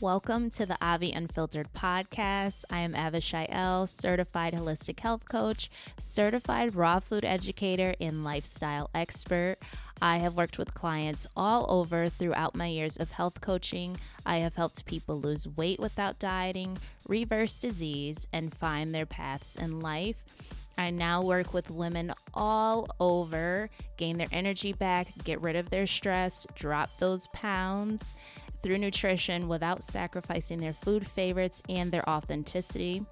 Welcome to the Avi Unfiltered podcast. I am Avishai L, certified holistic health coach, certified raw food educator, and lifestyle expert. I have worked with clients all over throughout my years of health coaching. I have helped people lose weight without dieting, reverse disease, and find their paths in life. I now work with women all over, gain their energy back, get rid of their stress, drop those pounds through nutrition without sacrificing their food favorites and their authenticity.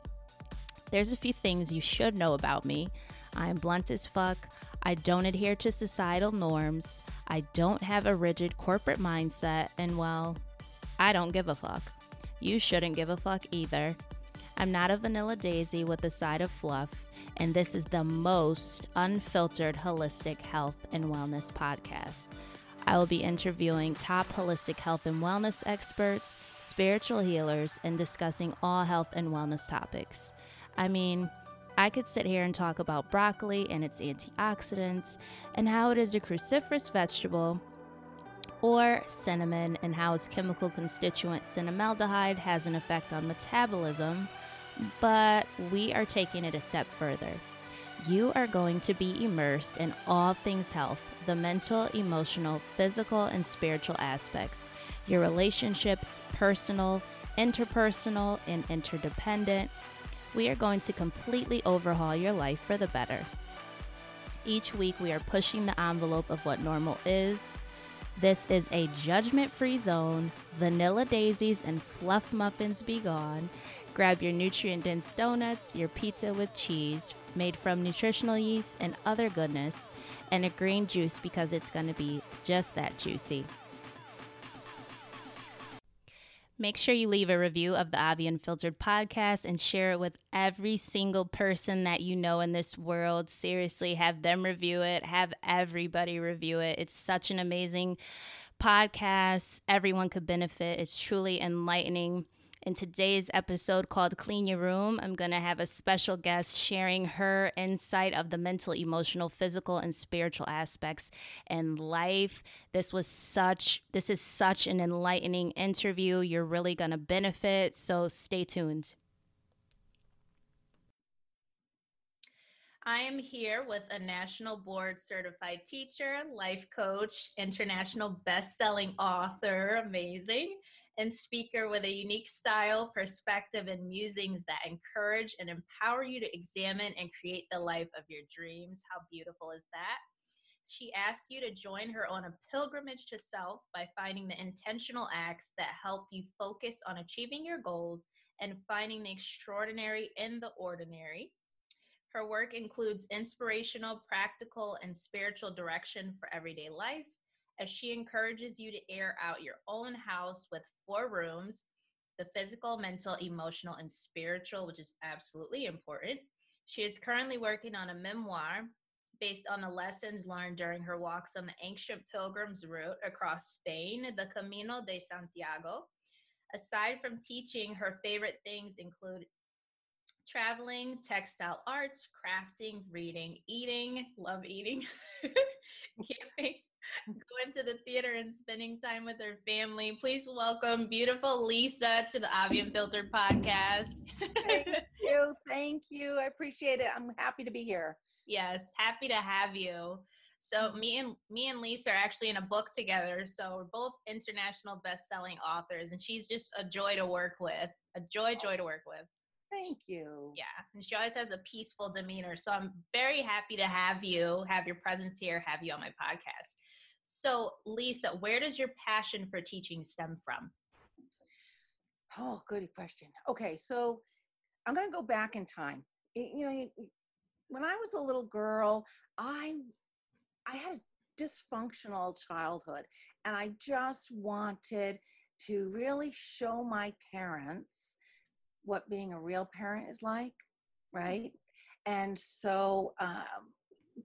There's a few things you should know about me. I am blunt as fuck. I don't adhere to societal norms. I don't have a rigid corporate mindset. And well, I don't give a fuck. You shouldn't give a fuck either. I'm not a vanilla daisy with a side of fluff, and this is the most unfiltered holistic health and wellness podcast. I will be interviewing top holistic health and wellness experts, spiritual healers, and discussing all health and wellness topics. I mean, I could sit here and talk about broccoli and its antioxidants and how it is a cruciferous vegetable, or cinnamon and how its chemical constituent cinnamaldehyde has an effect on metabolism, but we are taking it a step further. You are going to be immersed in all things health the mental, emotional, physical, and spiritual aspects, your relationships, personal, interpersonal, and interdependent. We are going to completely overhaul your life for the better. Each week, we are pushing the envelope of what normal is. This is a judgment free zone. Vanilla daisies and fluff muffins be gone. Grab your nutrient dense donuts, your pizza with cheese made from nutritional yeast and other goodness, and a green juice because it's going to be just that juicy. Make sure you leave a review of the Avi Unfiltered podcast and share it with every single person that you know in this world. Seriously, have them review it, have everybody review it. It's such an amazing podcast. Everyone could benefit. It's truly enlightening. In today's episode called Clean Your Room, I'm going to have a special guest sharing her insight of the mental, emotional, physical, and spiritual aspects in life. This was such this is such an enlightening interview. You're really going to benefit, so stay tuned. I am here with a national board certified teacher, life coach, international best-selling author, amazing, and speaker with a unique style, perspective, and musings that encourage and empower you to examine and create the life of your dreams. How beautiful is that? She asks you to join her on a pilgrimage to self by finding the intentional acts that help you focus on achieving your goals and finding the extraordinary in the ordinary. Her work includes inspirational, practical, and spiritual direction for everyday life as she encourages you to air out your own house with four rooms the physical, mental, emotional, and spiritual, which is absolutely important. She is currently working on a memoir based on the lessons learned during her walks on the ancient pilgrim's route across Spain, the Camino de Santiago. Aside from teaching, her favorite things include traveling, textile arts, crafting, reading, eating, love eating, camping, going to the theater and spending time with her family. Please welcome beautiful Lisa to the Avi Unfiltered podcast. thank you. Thank you. I appreciate it. I'm happy to be here. Yes, happy to have you. So mm-hmm. me and me and Lisa are actually in a book together. So we're both international best-selling authors and she's just a joy to work with. A joy joy to work with. Thank you. Yeah, and she always has a peaceful demeanor. So I'm very happy to have you, have your presence here, have you on my podcast. So, Lisa, where does your passion for teaching stem from? Oh, good question. Okay, so I'm going to go back in time. You know, when I was a little girl, I I had a dysfunctional childhood, and I just wanted to really show my parents what being a real parent is like, right? And so um,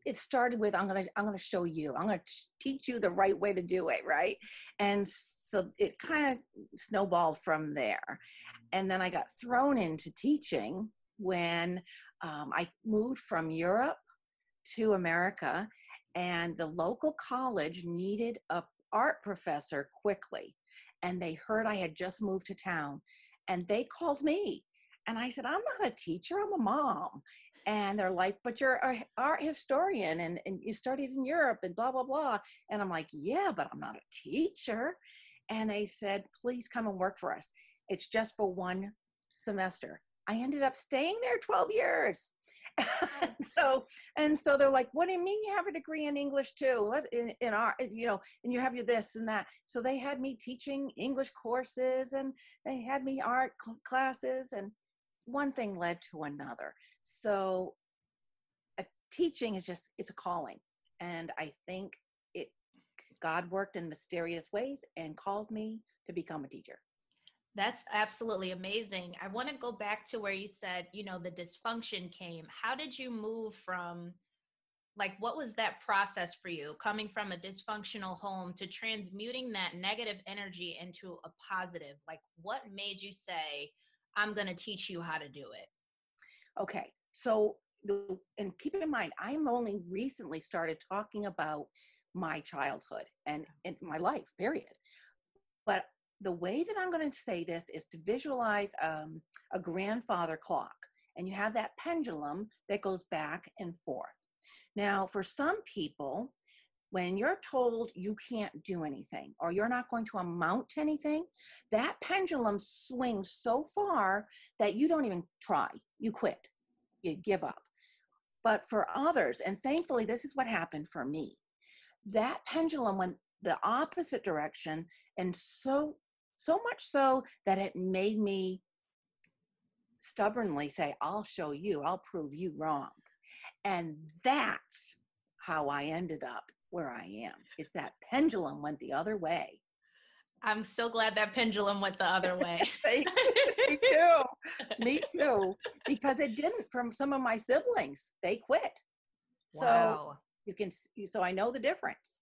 it started with i'm gonna i'm gonna show you i'm gonna teach you the right way to do it right and so it kind of snowballed from there and then i got thrown into teaching when um, i moved from europe to america and the local college needed a, art professor quickly and they heard I had just moved to town and they called me. And I said, I'm not a teacher, I'm a mom. And they're like, but you're an art historian and, and you studied in Europe and blah, blah, blah. And I'm like, yeah, but I'm not a teacher. And they said, please come and work for us. It's just for one semester. I ended up staying there 12 years. and so, and so they're like, what do you mean you have a degree in English too? What in, in art, eh, you know, and you have your this and that. So they had me teaching English courses and they had me art cl- classes and one thing led to another. So a teaching is just, it's a calling. And I think it, God worked in mysterious ways and called me to become a teacher. That's absolutely amazing. I want to go back to where you said, you know, the dysfunction came. How did you move from like what was that process for you coming from a dysfunctional home to transmuting that negative energy into a positive? Like what made you say, I'm going to teach you how to do it? Okay. So the and keep in mind, I'm only recently started talking about my childhood and, and my life, period. But the way that I'm going to say this is to visualize um, a grandfather clock, and you have that pendulum that goes back and forth. Now, for some people, when you're told you can't do anything or you're not going to amount to anything, that pendulum swings so far that you don't even try. You quit, you give up. But for others, and thankfully, this is what happened for me, that pendulum went the opposite direction and so so much so that it made me stubbornly say, I'll show you, I'll prove you wrong. And that's how I ended up where I am. It's that pendulum went the other way. I'm so glad that pendulum went the other way. me too. Me too. Because it didn't from some of my siblings. They quit. Wow. So you can so I know the difference.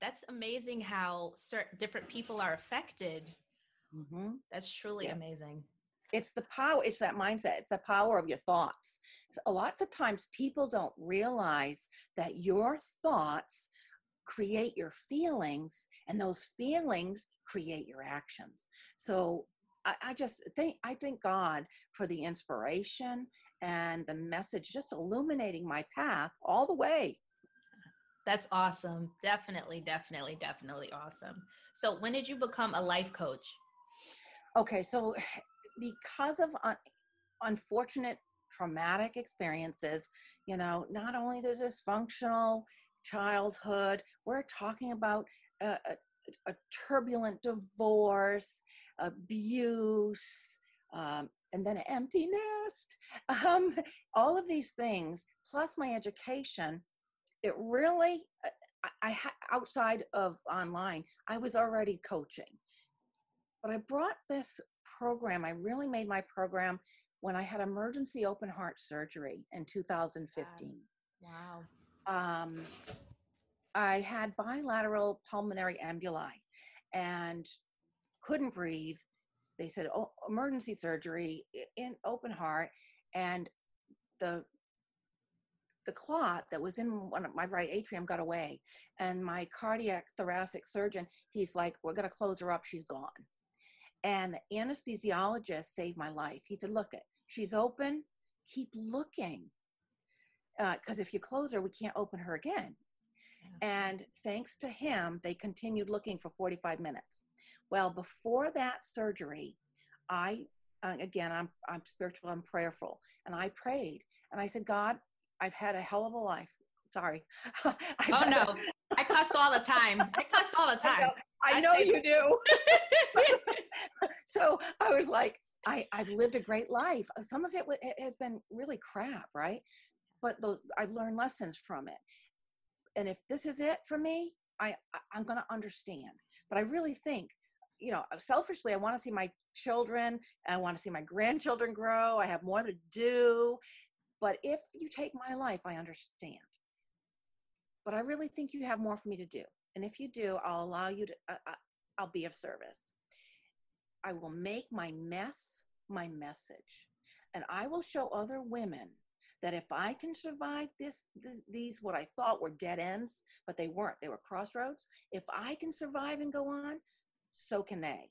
That's amazing how certain different people are affected Mm-hmm. That's truly yeah. amazing. It's the power, it's that mindset, it's the power of your thoughts. So lots of times people don't realize that your thoughts create your feelings and those feelings create your actions. So I, I just think I thank God for the inspiration and the message just illuminating my path all the way. That's awesome. Definitely, definitely, definitely awesome. So, when did you become a life coach? Okay, so because of un- unfortunate traumatic experiences, you know, not only the dysfunctional childhood, we're talking about a, a, a turbulent divorce, abuse, um, and then an empty nest. Um, all of these things, plus my education, it really, I, I outside of online, I was already coaching. But I brought this program, I really made my program when I had emergency open heart surgery in 2015. Wow. Um, I had bilateral pulmonary emboli and couldn't breathe. They said, oh, emergency surgery in open heart. And the the clot that was in one of my right atrium got away. And my cardiac thoracic surgeon, he's like, we're going to close her up. She's gone. And the anesthesiologist saved my life. He said, Look, it, she's open, keep looking. Because uh, if you close her, we can't open her again. And thanks to him, they continued looking for 45 minutes. Well, before that surgery, I, uh, again, I'm, I'm spiritual, I'm prayerful. And I prayed and I said, God, I've had a hell of a life. Sorry. oh, no. I cuss all the time. I cuss all the time. I know, I know you do. so I was like, I, I've lived a great life. Some of it, it has been really crap, right? But the, I've learned lessons from it. And if this is it for me, I, I'm going to understand. But I really think, you know, selfishly, I want to see my children. I want to see my grandchildren grow. I have more to do. But if you take my life, I understand. But I really think you have more for me to do. And if you do, I'll allow you to, uh, I'll be of service. I will make my mess my message. And I will show other women that if I can survive this, this, these what I thought were dead ends, but they weren't, they were crossroads. If I can survive and go on, so can they.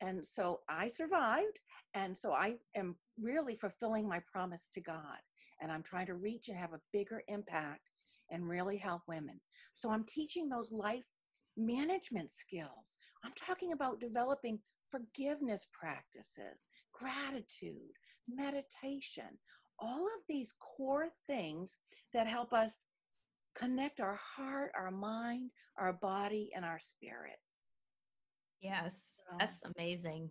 And so I survived. And so I am really fulfilling my promise to God. And I'm trying to reach and have a bigger impact and really help women. So I'm teaching those life management skills. I'm talking about developing forgiveness practices, gratitude, meditation, all of these core things that help us connect our heart, our mind, our body, and our spirit. Yes, that's amazing.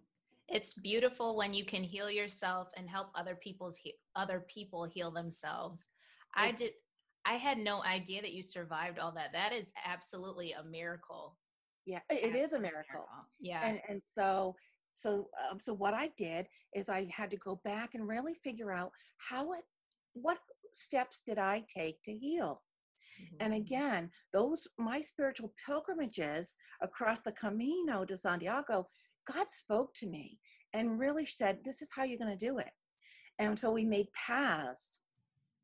It's beautiful when you can heal yourself and help other people's he- other people heal themselves. I did I had no idea that you survived all that. That is absolutely a miracle. Yeah, it is a miracle. Yeah. And and so so um, so what I did is I had to go back and really figure out how it what steps did I take to heal. And Mhm. again, those my spiritual pilgrimages across the Camino de Santiago, God spoke to me and really said, "This is how you're going to do it." And so we made paths,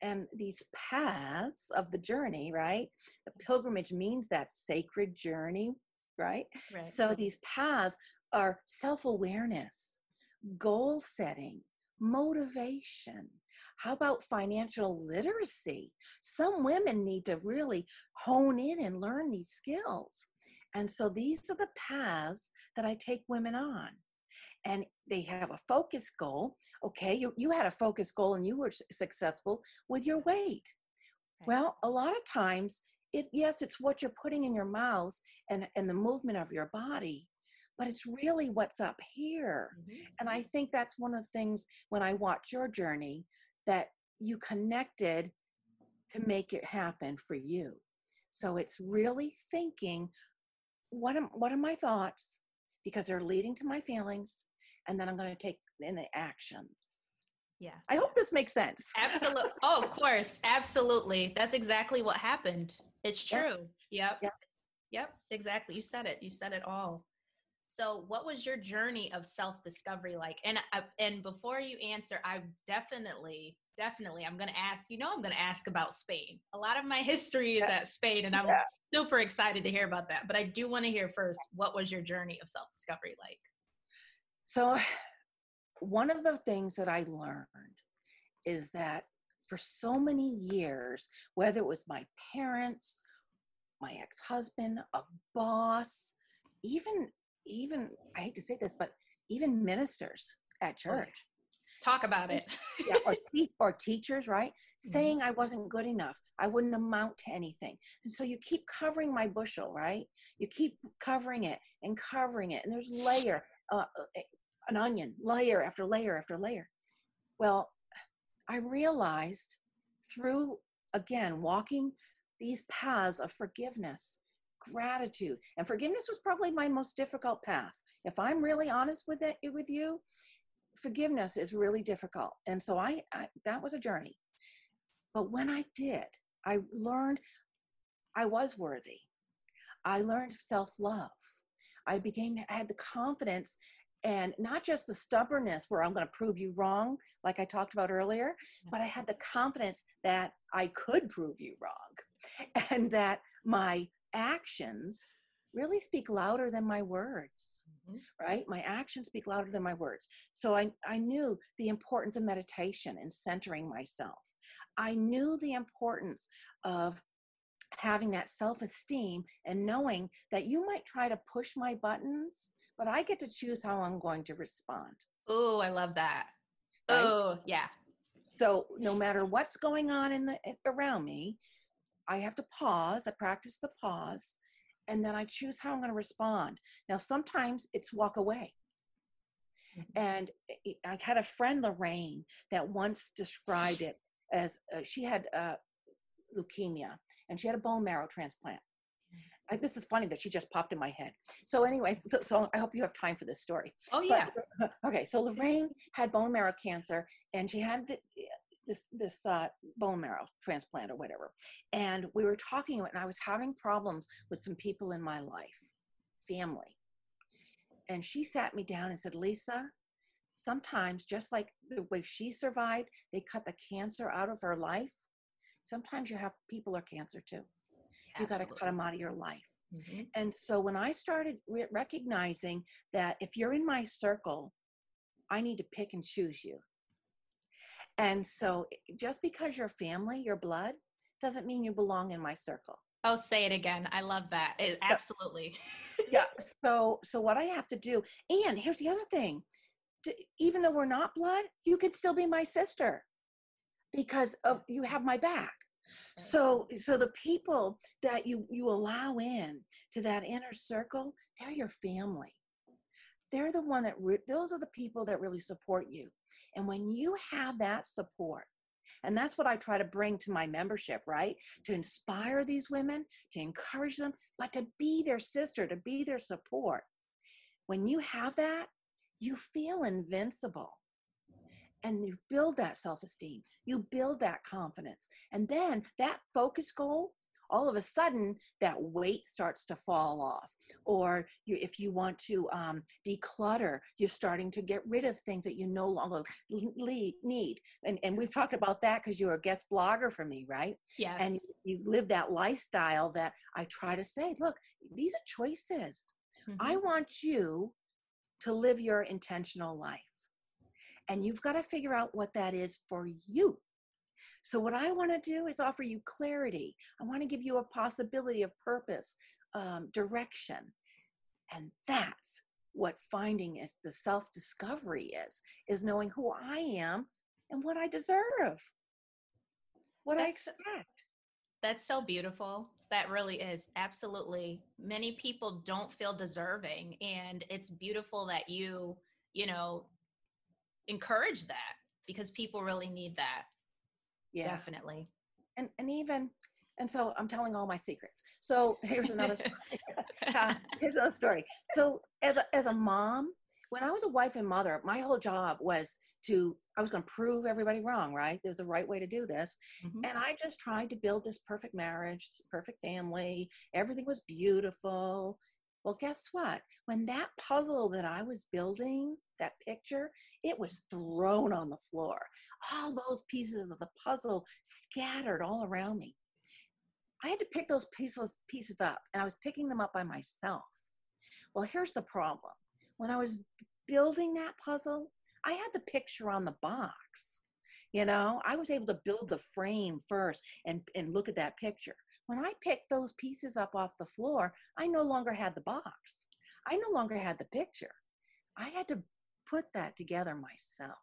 and these paths of the journey, right? The pilgrimage means that sacred journey, right? Right. So these paths are self-awareness, goal setting, motivation. How about financial literacy? Some women need to really hone in and learn these skills. And so these are the paths that I take women on. And they have a focus goal. Okay, you, you had a focus goal and you were successful with your weight. Well, a lot of times, it yes, it's what you're putting in your mouth and, and the movement of your body, but it's really what's up here. Mhm. And I think that's one of the things when I watch your journey that you connected to make it happen for you. So it's really thinking what am what are my thoughts because they're leading to my feelings and then I'm going to take in the actions. Yeah. I hope this makes sense. Absolutely. Oh, of course. Absolutely. That's exactly what happened. It's true. Yep. Yep. Yep. Exactly. You said it. You said it all. So, what was your journey of self-discovery like? And and before you answer, I definitely, definitely, I'm going to ask. You know, I'm going to ask about Spain. A lot of my history is Yeah. at Spain, and I'm Yeah. super excited to hear about that. But I do want to hear first, what was your journey of self-discovery like? So, one of the things that I learned is that for so many years, whether it was my parents, my ex-husband, a boss, even even I hate to say this, but even ministers at Oh, church, Talk about it. yeah, or, te- or teachers, right? Mhm. Saying I wasn't good enough, I wouldn't amount to anything. And so you keep covering my bushel, right? You keep covering it and covering it, and there's layer, uh, uh, eh, an onion, layer after layer after layer. Well, I realized through again walking these paths of forgiveness gratitude. And forgiveness was probably my most difficult path. If i'm really honest with it with you forgiveness is really difficult. And so I, I that was a journey. But when i did i learned i was worthy. I learned self-love. I became I had the confidence and not just the stubbornness where i'm going to prove you wrong like i talked about earlier but i had the confidence that i could prove you wrong and that my actions really speak louder than my words Mhm. right my actions speak louder than my words so i i knew the importance of meditation and centering myself i knew the importance of having that self-esteem and knowing that you might try to push my buttons but i get to choose how i'm going to respond Oh, I love that. Right? Oh, yeah. so no matter what's going on in the around me i have to pause i practice the pause and then i choose how i'm going to respond. Now sometimes it's walk away. Mhm. and i I had a friend lorraine that once described it as uh, she had uh, leukemia and she had a bone marrow transplant. I, this is funny that she just popped in my head. So anyway so, so i hope you have time for this story. Oh, yeah. but, okay, so Lorraine had bone marrow cancer, and she had the, this this uh, bone marrow transplant or whatever. And we were talking, and I was having problems with some people in my life, family. And she sat me down and said, "Lisa, sometimes just like the way she survived, they cut the cancer out of her life. Sometimes you have people are cancer too. You got to cut them out of your life. Mm-hmm. And so when I started re- recognizing that if you're in my circle, I need to pick and choose you. And so just because you're family, your blood, doesn't mean you belong in my circle. Oh, say it again. I love that. It, absolutely. yeah. So, so what I have to do, and here's the other thing: to, even though we're not blood, you could still be my sister because of you have my back. So, so the people that you you allow in to that inner circle, they're your family. They're the one that re- those are the people that really support you. And when you have that support, and that's what I try to bring to my membership, right? To inspire these women, to encourage them, but to be their sister, to be their support. When you have that, you feel invincible. And you build that self esteem, you build that confidence. And then that focus goal all of a sudden that weight starts to fall off. Or you, if you want to um, declutter you're starting to get rid of things that you no longer need. And, and we've talked about that because you're a guest blogger for me right? Yes. and you live that lifestyle that i try to say look these are choices. Mm-hmm. i want you to live your intentional life. And you've got to figure out what that is for you so, what I want to do is offer you clarity. I want to give you a possibility of purpose, um, direction. And that's what finding is the self discovery is, is knowing who I am and what I deserve, what that's, I expect. That's so beautiful. That really is. Absolutely. Many people don't feel deserving. And it's beautiful that you, you know, encourage that because people really need that yeah. Definitely. And and even and so i'm telling all my secrets. So here's another story. Uh, here's another story. So as a, as a mom when i was a wife and mother my whole job was to i was going to prove everybody wrong right? There's a right way to do this. Mm-hmm. and i just tried to build this perfect marriage this perfect family. Everything was beautiful well, guess what? When that puzzle that I was building, that picture, it was thrown on the floor. All those pieces of the puzzle scattered all around me. I had to pick those pieces pieces up, and I was picking them up by myself. Well, here's the problem. When I was building that puzzle, I had the picture on the box. You know, I was able to build the frame first and, and look at that picture. When I picked those pieces up off the floor, I no longer had the box. I no longer had the picture. I had to put that together myself.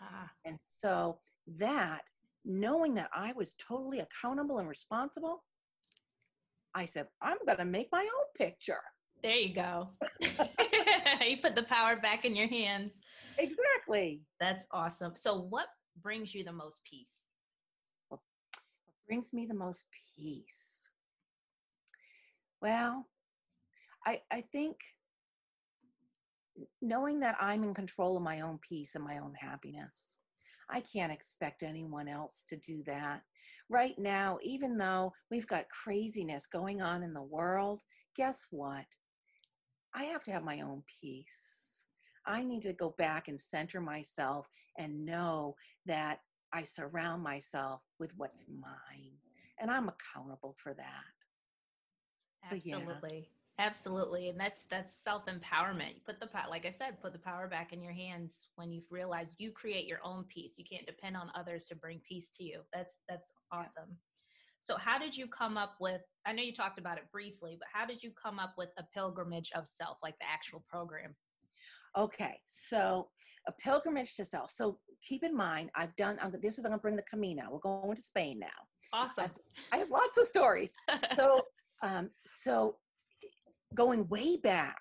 Ah. And so that, knowing that I was totally accountable and responsible, I said, I'm going to make my own picture. There you go. you put the power back in your hands. Exactly. That's awesome. So, what brings you the most peace? Brings me the most peace? Well, I, I think knowing that I'm in control of my own peace and my own happiness. I can't expect anyone else to do that. Right now, even though we've got craziness going on in the world, guess what? I have to have my own peace. I need to go back and center myself and know that I surround myself with what's mine, and I'm accountable for that. Absolutely. Yeah. Absolutely. And that's that's self-empowerment. You put the like I said, put the power back in your hands when you've realized you create your own peace. You can't depend on others to bring peace to you. That's that's awesome. Yeah. So how did you come up with I know you talked about it briefly, but how did you come up with a pilgrimage of self like the actual program? Okay, so a pilgrimage to self. So keep in mind, I've done. I'm, this is I'm going to bring the Camino. We're going to Spain now. Awesome. I've, I have lots of stories. so, um, so going way back,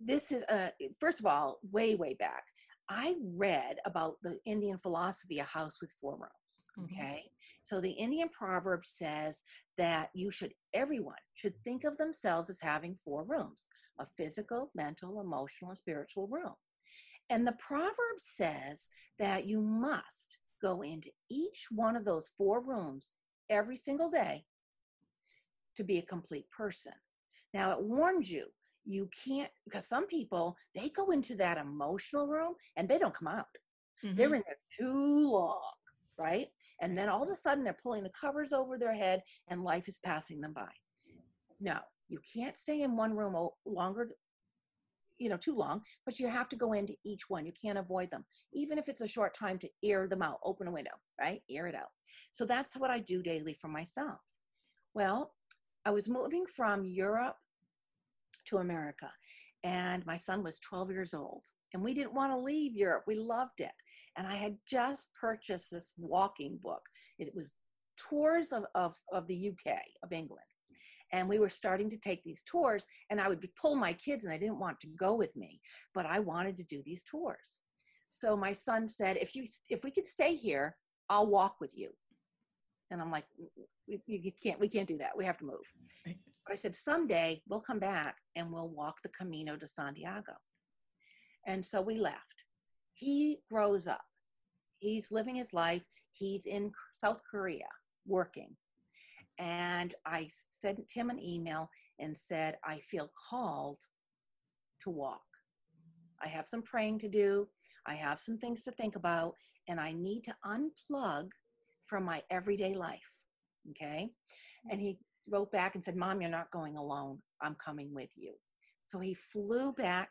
this is uh, first of all, way way back. I read about the Indian philosophy, a house with four rooms. Mm-hmm. Okay. Mm-hmm. So the Indian proverb says that you should, everyone should think of themselves as having four rooms a physical, mental, emotional, and spiritual room. And the proverb says that you must go into each one of those four rooms every single day to be a complete person. Now, it warns you you can't because some people they go into that emotional room and they don't come out Mhm. they're in there too long right? And then all of a sudden they're pulling the covers over their head and life is passing them by. No you can't stay in one room longer you know too long but you have to go into each one. You can't avoid them even if it's a short time to air them out open a window right? Air it out. So that's what i do daily for myself. Well i was moving from europe to america and my son was 12 years old and we didn't want to leave europe we loved it. And i had just purchased this walking book. It was tours of, of, of the uk of england. And we were starting to take these tours and i would pull my kids and they didn't want to go with me but i wanted to do these tours. So my son said if you if we could stay here i'll walk with you. And i'm like we, you can't we can't do that. We have to move. But i said someday we'll come back and we'll walk the camino de santiago and so we left he grows up he's living his life he's in south korea working and I sent him an email and said, I feel called to walk. I have some praying to do. I have some things to think about, and I need to unplug from my everyday life. Okay. And he wrote back and said, Mom, you're not going alone. I'm coming with you. So he flew back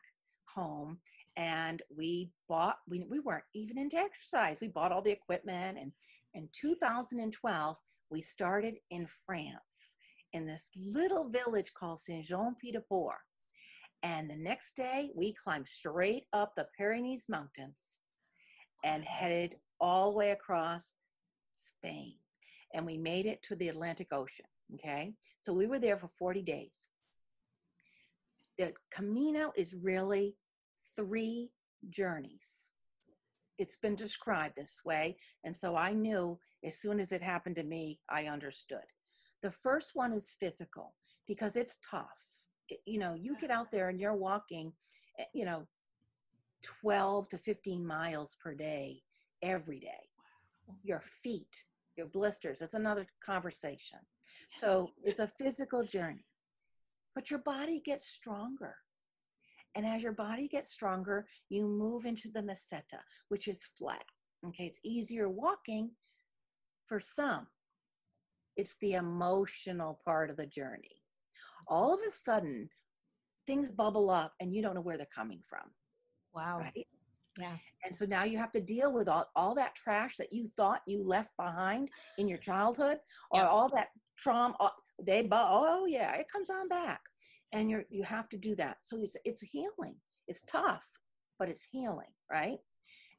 home and we bought, we, we weren't even into exercise. We bought all the equipment. And in 2012, we started in France in this little village called Saint Jean Pied de Port. And the next day, we climbed straight up the Pyrenees Mountains and headed all the way across Spain. And we made it to the Atlantic Ocean. Okay. So we were there for 40 days. The Camino is really three journeys. It's been described this way. And so I knew as soon as it happened to me, I understood. The first one is physical because it's tough. It- you know, you get out there and you're walking, eh, you know, 12 to 15 miles per day every day. Your feet, your blisters, that's another conversation. So it's a physical journey, but your body gets stronger. And as your body gets stronger, you move into the meseta, which is flat. Okay, it's easier walking for some. It's the emotional part of the journey. All of a sudden, things bubble up and you don't know where they're coming from, Wow. right? Yeah. And so now you have to deal with all, all that trash that you thought you left behind in your childhood or Yep. all that trauma. They, oh yeah, it comes on back. And you're, you have to do that. So it's, it's healing. It's tough, but it's healing, right?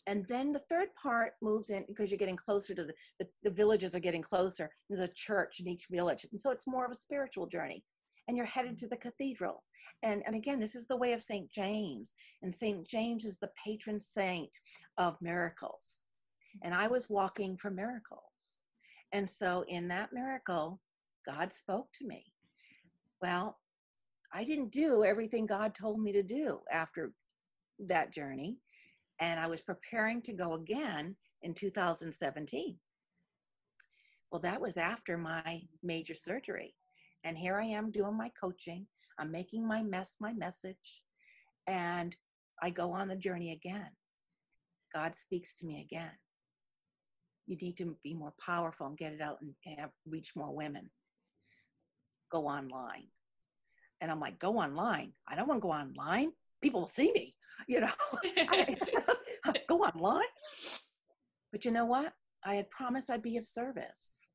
And then the third part moves in because you're getting closer to the, the, the villages are getting closer. There's a church in each village. And so it's more of a spiritual journey. And you're headed to the cathedral. And, and again, this is the way of St. James. And St. James is the patron saint of miracles. And I was walking for miracles. And so in that miracle, God spoke to me. Well, I didn't do everything God told me to do after that journey. And I was preparing to go again in 2017. Well, that was after my major surgery. And here I am doing my coaching. I'm making my mess my message. And I go on the journey again. God speaks to me again. You need to be more powerful and get it out and have, reach more women. Go online. And I'm like, go online. I don't want to go online. People will see me, you know. Go online. But you know what? I had promised I'd be of service.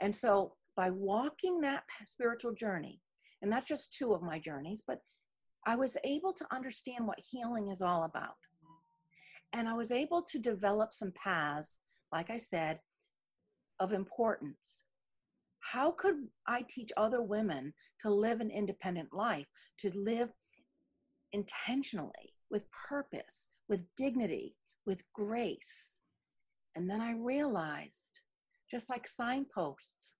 And so by walking that spiritual journey, and that's just two of my journeys, but I was able to understand what healing is all about. And I was able to develop some paths, like I said, of importance. How could I teach other women to live an independent life, to live intentionally, with purpose, with dignity, with grace? And then I realized, just like signposts,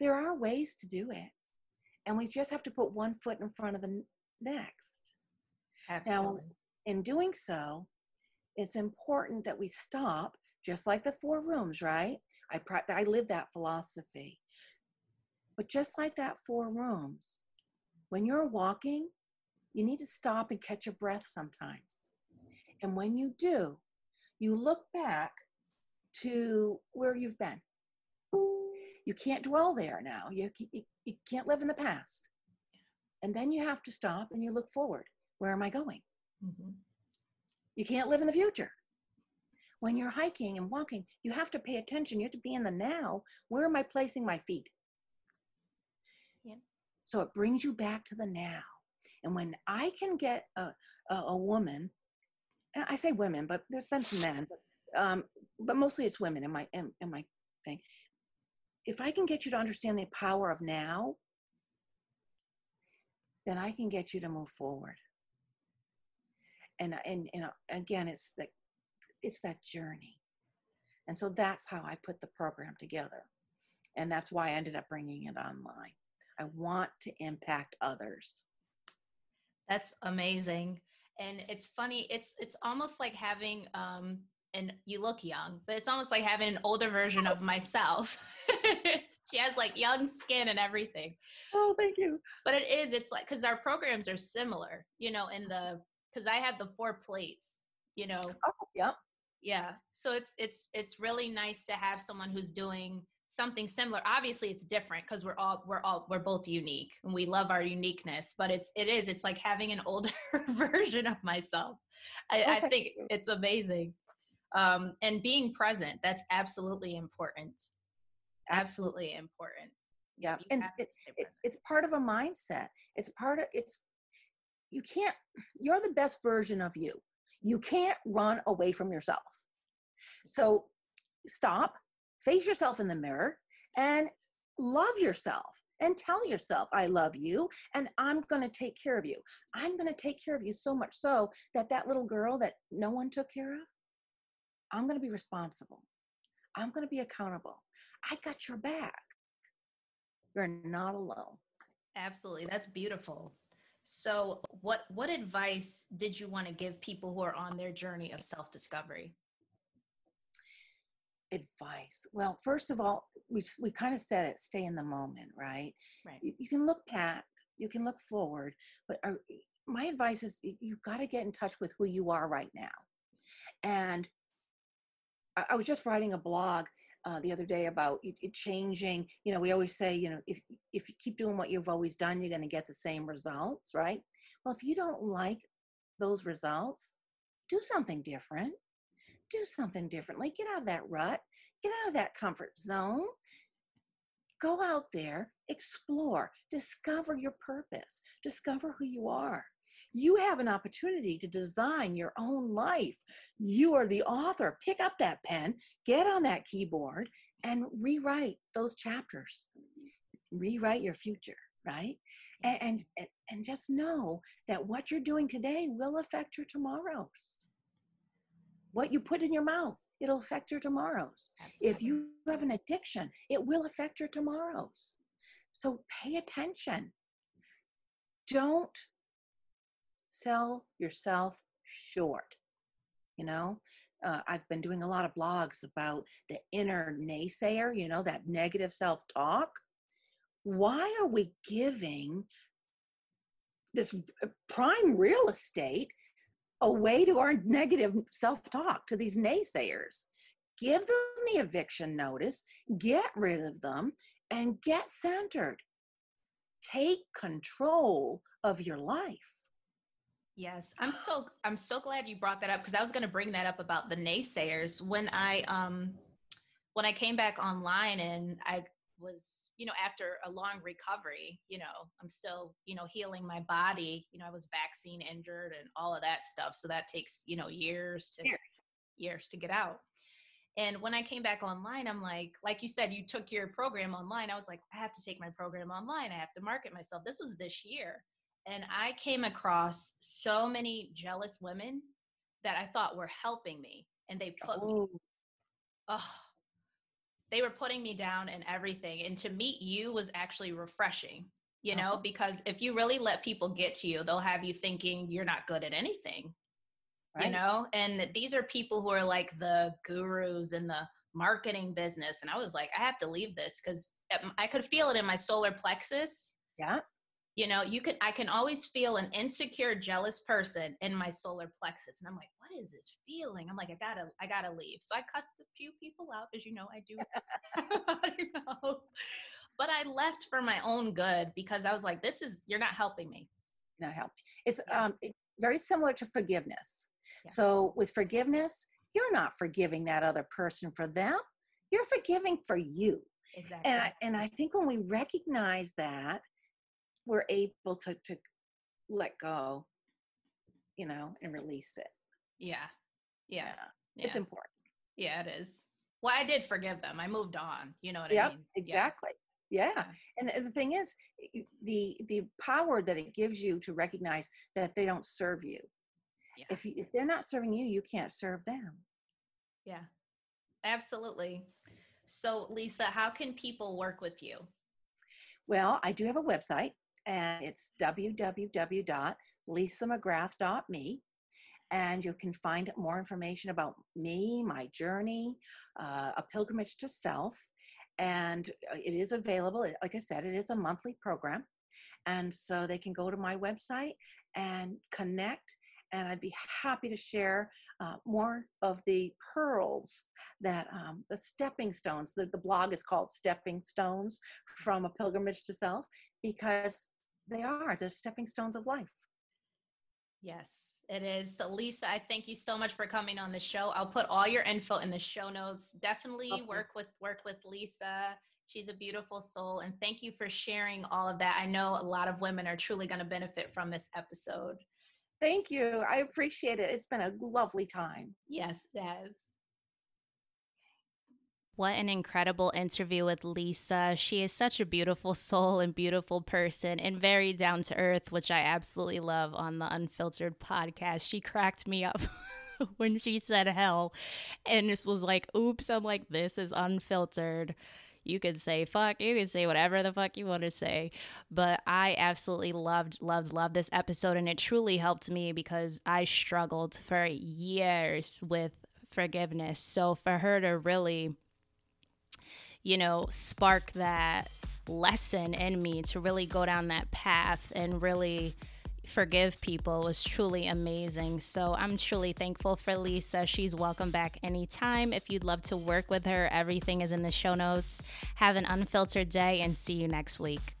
there are ways to do it. And we just have to put one foot in front of the next. Absolutely. In doing so, it's important that we stop, just like the four rooms, right? I, I live that philosophy. But just like that four rooms, When you're walking, you need to stop and catch your breath sometimes. And when you do, you look back to where you've been. You can't dwell there now. You, you, you can't live in the past. And then you have to stop and you look forward. Where am I going? Mm-hmm. You can't live in the future. When you're hiking and walking, you have to pay attention. You have to be in the now. Where am I placing my feet? Yeah. So it brings you back to the now. And when I can get a, a, a woman, I say women, but there's been some men, but, um, but mostly it's women in my in, in my thing. If I can get you to understand the power of now, then I can get you to move forward. And and and again, it's the it's that journey, and so that's how I put the program together, and that's why I ended up bringing it online. I want to impact others. That's amazing. And it's funny, it's it's almost like having um and you look young, but it's almost like having an older version of myself. she has like young skin and everything. Oh, thank you. But it is, it's like because our programs are similar, you know, in the because I have the four plates, you know. Oh, yep. Yeah. So it's it's it's really nice to have someone who's doing something similar. Obviously it's different because we're all we're all we're both unique and we love our uniqueness but it's it is it's like having an older version of myself. I, okay. I think it's amazing. Um and being present that's absolutely important. Absolutely important. Yeah you and it's it's it's part of a mindset. It's part of it's you can't you're the best version of you you can't run away from yourself. So stop face yourself in the mirror and love yourself and tell yourself i love you and i'm going to take care of you. I'm going to take care of you so much so that that little girl that no one took care of i'm going to be responsible. I'm going to be accountable. I got your back. You're not alone. Absolutely. That's beautiful so what what advice did you want to give people who are on their journey of self discovery advice. Well first of all we, we kind of said it stay in the moment right? Right. You, you can look back you can look forward but my advice is you, you've got to get in touch with who you are right now. And I, I was just writing a blog uh, the other day about it, it, changing you know we always say you know if if you keep doing what you've always done you're going to get the same results right well if you don't like those results do something different do something differently. Get out of that rut, get out of that comfort zone. Go out there, explore, discover your purpose, discover who you are. You have an opportunity to design your own life. You are the author. Pick up that pen, get on that keyboard, and rewrite those chapters. Rewrite your future, right? And, and, and just know that what you're doing today will affect your tomorrows what you put in your mouth it'll affect your tomorrows Absolutely. if you have an addiction it will affect your tomorrows so pay attention don't sell yourself short you know uh, i've been doing a lot of blogs about the inner naysayer you know that negative self-talk why are we giving this uh, prime real estate away to our negative self talk, to these naysayers. Give them the eviction notice, get rid of them, and get centered. Take control of your life. Yes, I'm so I'm so glad you brought that up because I was going to bring that up about the naysayers when I um when I came back online and I was you know, after a long recovery, you know, I'm still, you know, healing my body. You know, I was vaccine injured and all of that stuff. So that takes, you know, years to years, years to get out. And when I came back online, I'm like, like you said, you took your program online. I was like, I have to take my program online. I have to market myself. This was this year. And I came across so many jealous women that I thought were helping me. And they put oh. me, oh, they were putting me down and everything and to meet you was actually refreshing you know uh-huh. because if you really let people get to you they'll have you thinking you're not good at anything right. you know and these are people who are like the gurus in the marketing business and i was like i have to leave this because um, i could feel it in my solar plexus yeah you know you can i can always feel an insecure jealous person in my solar plexus and i'm like what is this feeling? I'm like i gotta i gotta leave. So i cussed a few people out as you know i do but i left for my own good because i was like this is you're not helping me. Not helping it's yeah. um it, very similar to forgiveness. Yeah. so with forgiveness you're not forgiving that other person for them you're forgiving for you. Exactly and I, and I think when we recognize that we're able to to let go you know and release it. Yeah. Yeah, yeah. it's important. Yeah it is. Well i did forgive them. I moved on. You know what yep, i mean exactly. Yeah. yeah. and the thing is the the power that it gives you to recognize that they don't serve you. If you, if they're not serving you you can't serve them. Yeah. Absolutely. So lisa how can people work with you? Well i do have a website and it's www.lisamcgrath.me. And you can find more information about me, my journey, uh, a pilgrimage to self. And uh, it is available. Like I said, it is a monthly program. And so they can go to my website and connect and I'd be happy to share uh, more of the pearls that um, the stepping stones. The, the blog is called Stepping Stones from a Pilgrimage to Self because they are they're stepping stones of life. Yes it is. So lisa i thank you so much for coming on the show. I'll put all your info in the show notes. Definitely okay. work with work with lisa. She's a beautiful soul and thank you for sharing all of that. I know a lot of women are truly going to benefit from this episode. Thank you. I appreciate it. It's been a lovely time. Yes it has what an incredible interview with Lisa. She is such a beautiful soul and beautiful person and very down to earth, which I absolutely love on the Unfiltered podcast. She cracked me up when she said hell and this was like, oops, I'm like, this is unfiltered. You could say fuck, you could say whatever the fuck you want to say. But I absolutely loved, loved, loved this episode. And it truly helped me because I struggled for years with forgiveness. So for her to really you know, spark that lesson in me to really go down that path and really forgive people was truly amazing. So I'm truly thankful for Lisa. She's welcome back anytime. If you'd love to work with her, everything is in the show notes. Have an unfiltered day and see you next week.